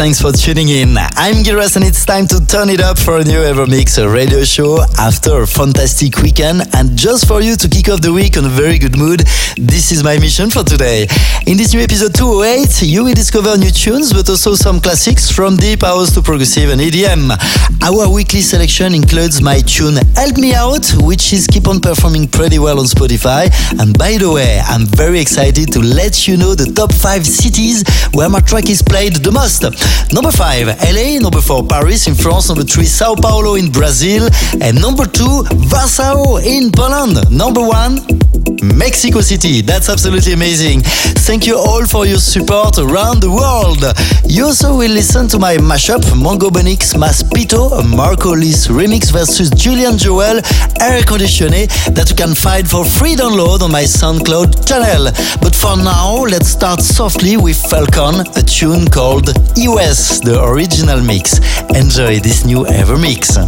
Thanks for tuning in. I'm Giras and it's time to turn it up for a new Evermix radio show after a fantastic weekend and just for you to kick off the week on a very good mood. This is my mission for today. In this new episode 208, you will discover new tunes but also some classics from deep house to progressive and EDM. Our weekly selection includes my tune Help Me Out, which is keep on performing pretty well on Spotify. And by the way, I'm very excited to let you know the top 5 cities where my track is played the most. Number 5, LA. Number 4, Paris in France. Number 3, Sao Paulo in Brazil. And number 2, Warsaw in Poland. Number 1, Mexico City. That's absolutely amazing. Thank you all for your support around the world. You also will listen to my mashup, Mongobonix Maspito, Marco Lys remix versus Julian Jeweil, Air Conditioné, that you can find for free download on my SoundCloud channel. But for now, let's start softly with Falcon, a tune called EOS, the original mix. Enjoy this new Ever mix.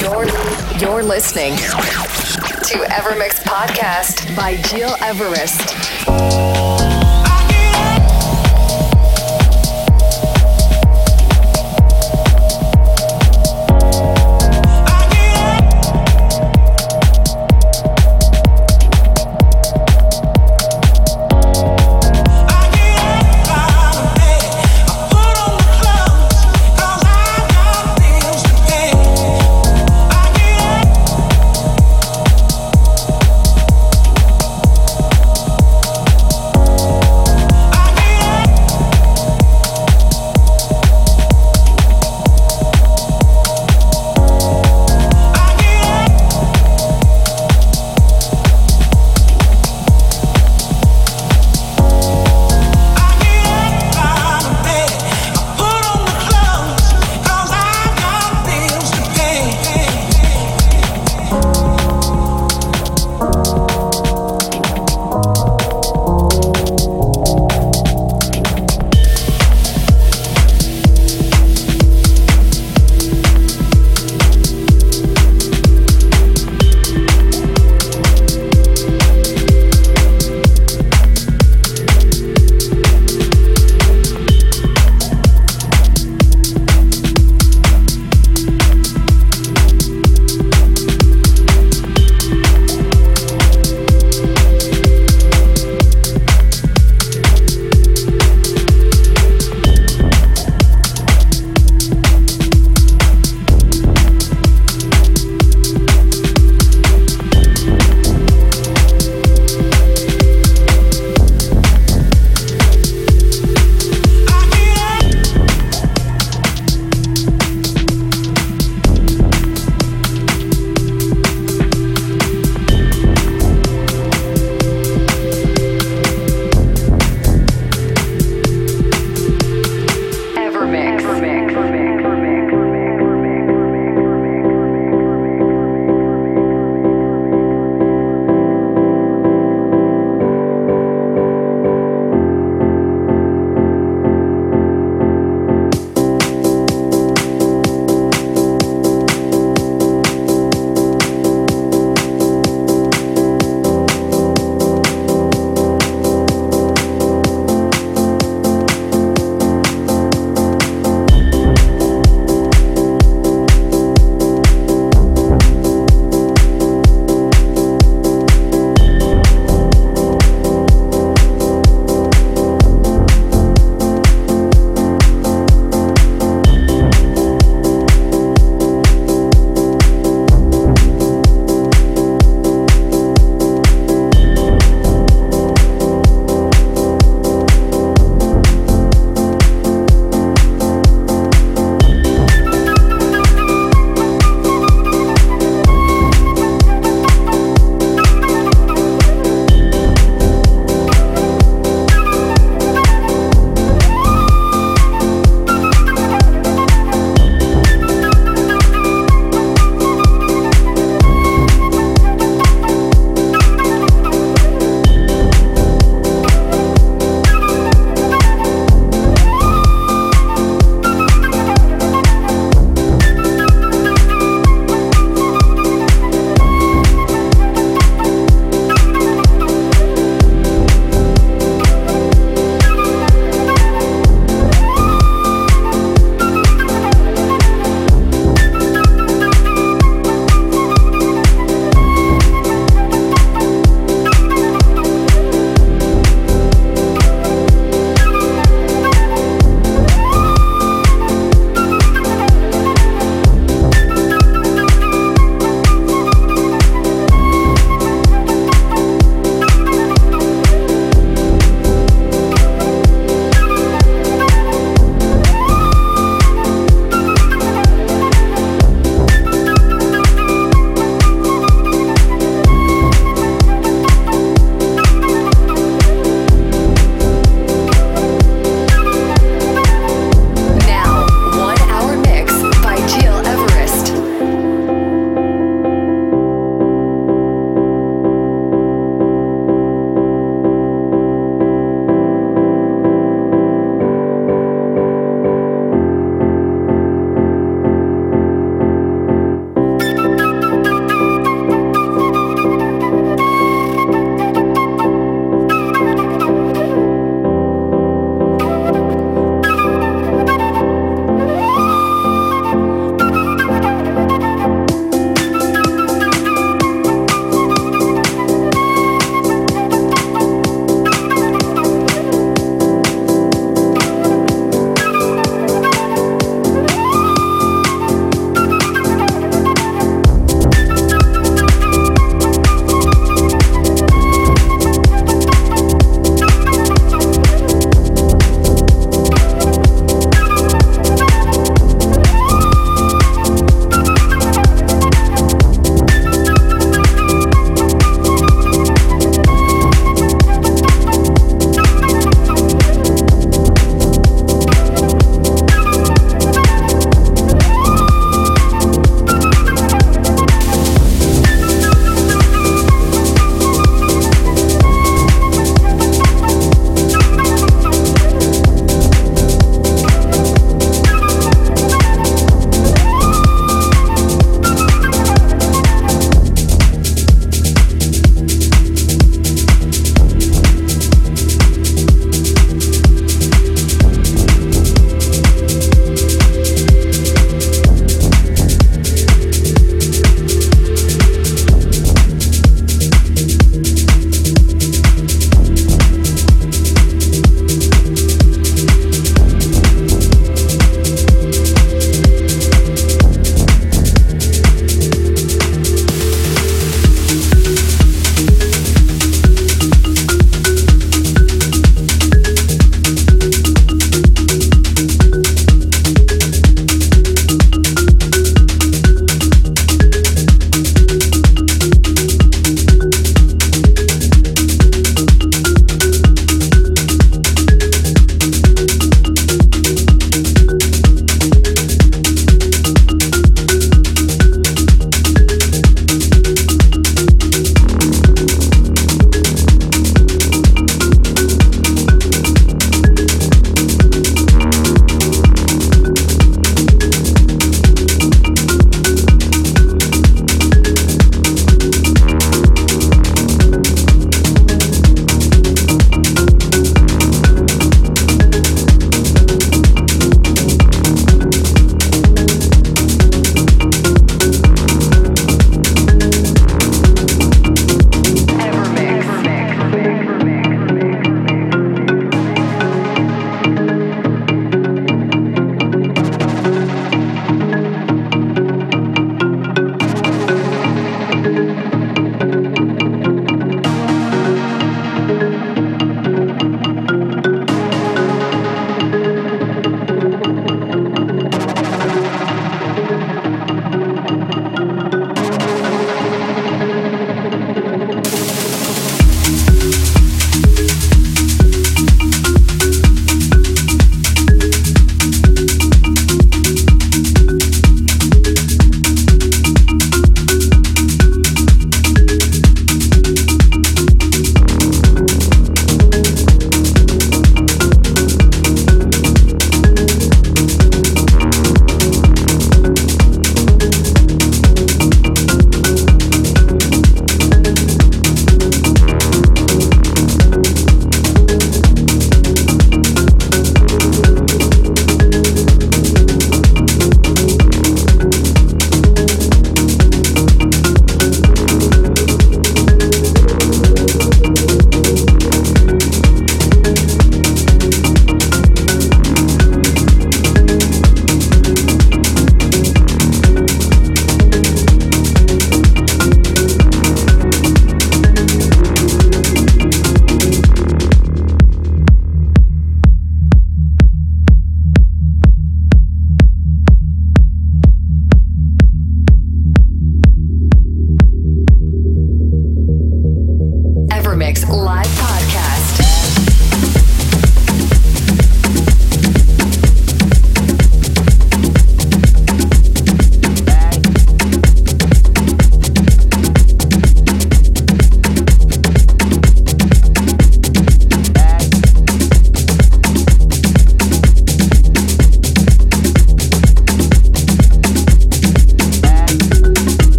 You're, you're listening to Evermix Podcast by Gil Everest.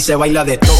Aquí se baila de todo.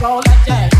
Go like that.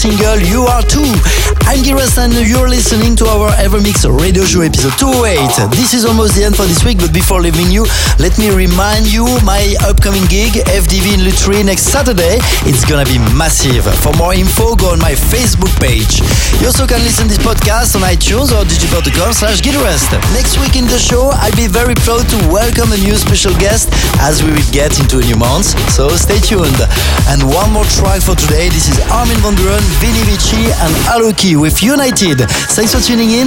Single You Are Too. I'm Giras and you're listening to our Evermix radio show episode 208. This is almost the end for this week, but before leaving you, let me remind you my upcoming gig, FDV in Lutry next Saturday. It's gonna be massive. For more info, go on my Facebook page. You also can listen to this podcast on iTunes or djpod.com slash gileverest. Next week in the show, I'll be very proud to welcome a new special guest as we will get into a new month, so stay tuned. And one more track for today, this is Armin van Buuren, Vini Vici and Alok with United. Thanks for tuning in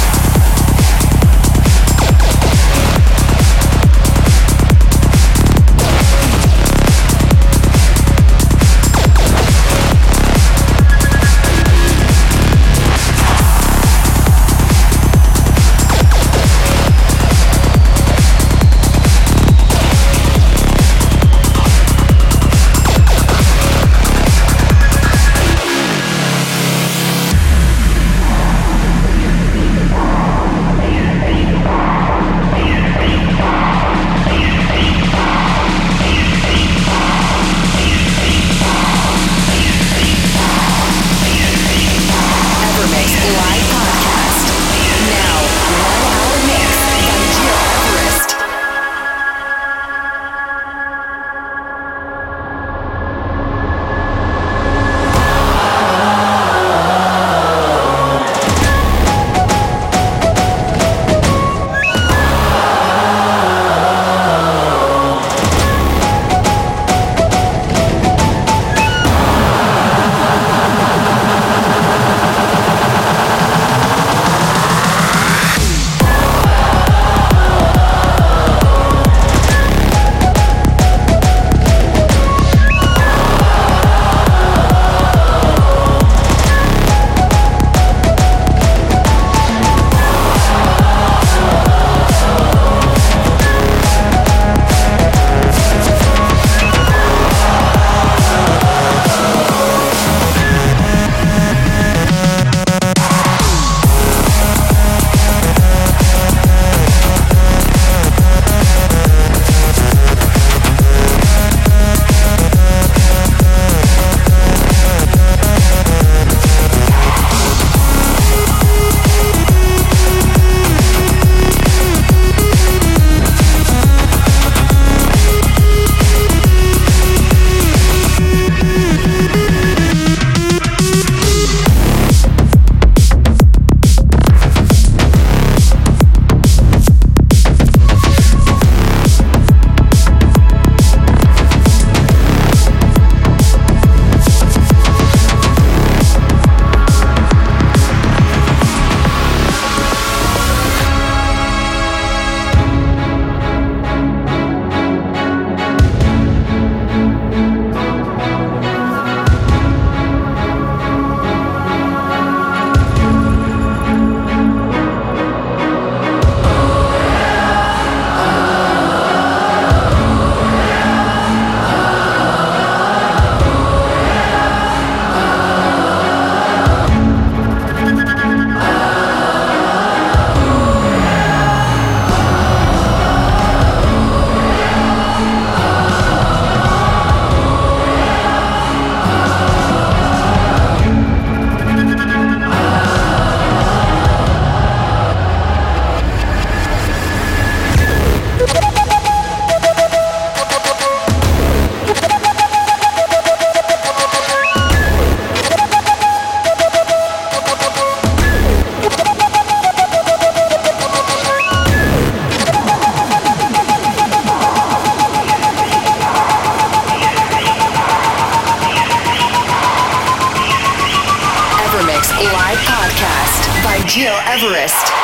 Everest.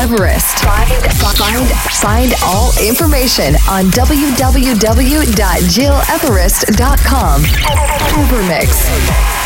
Everest. Find, find, find all information on www.gileverest.com. Evermix.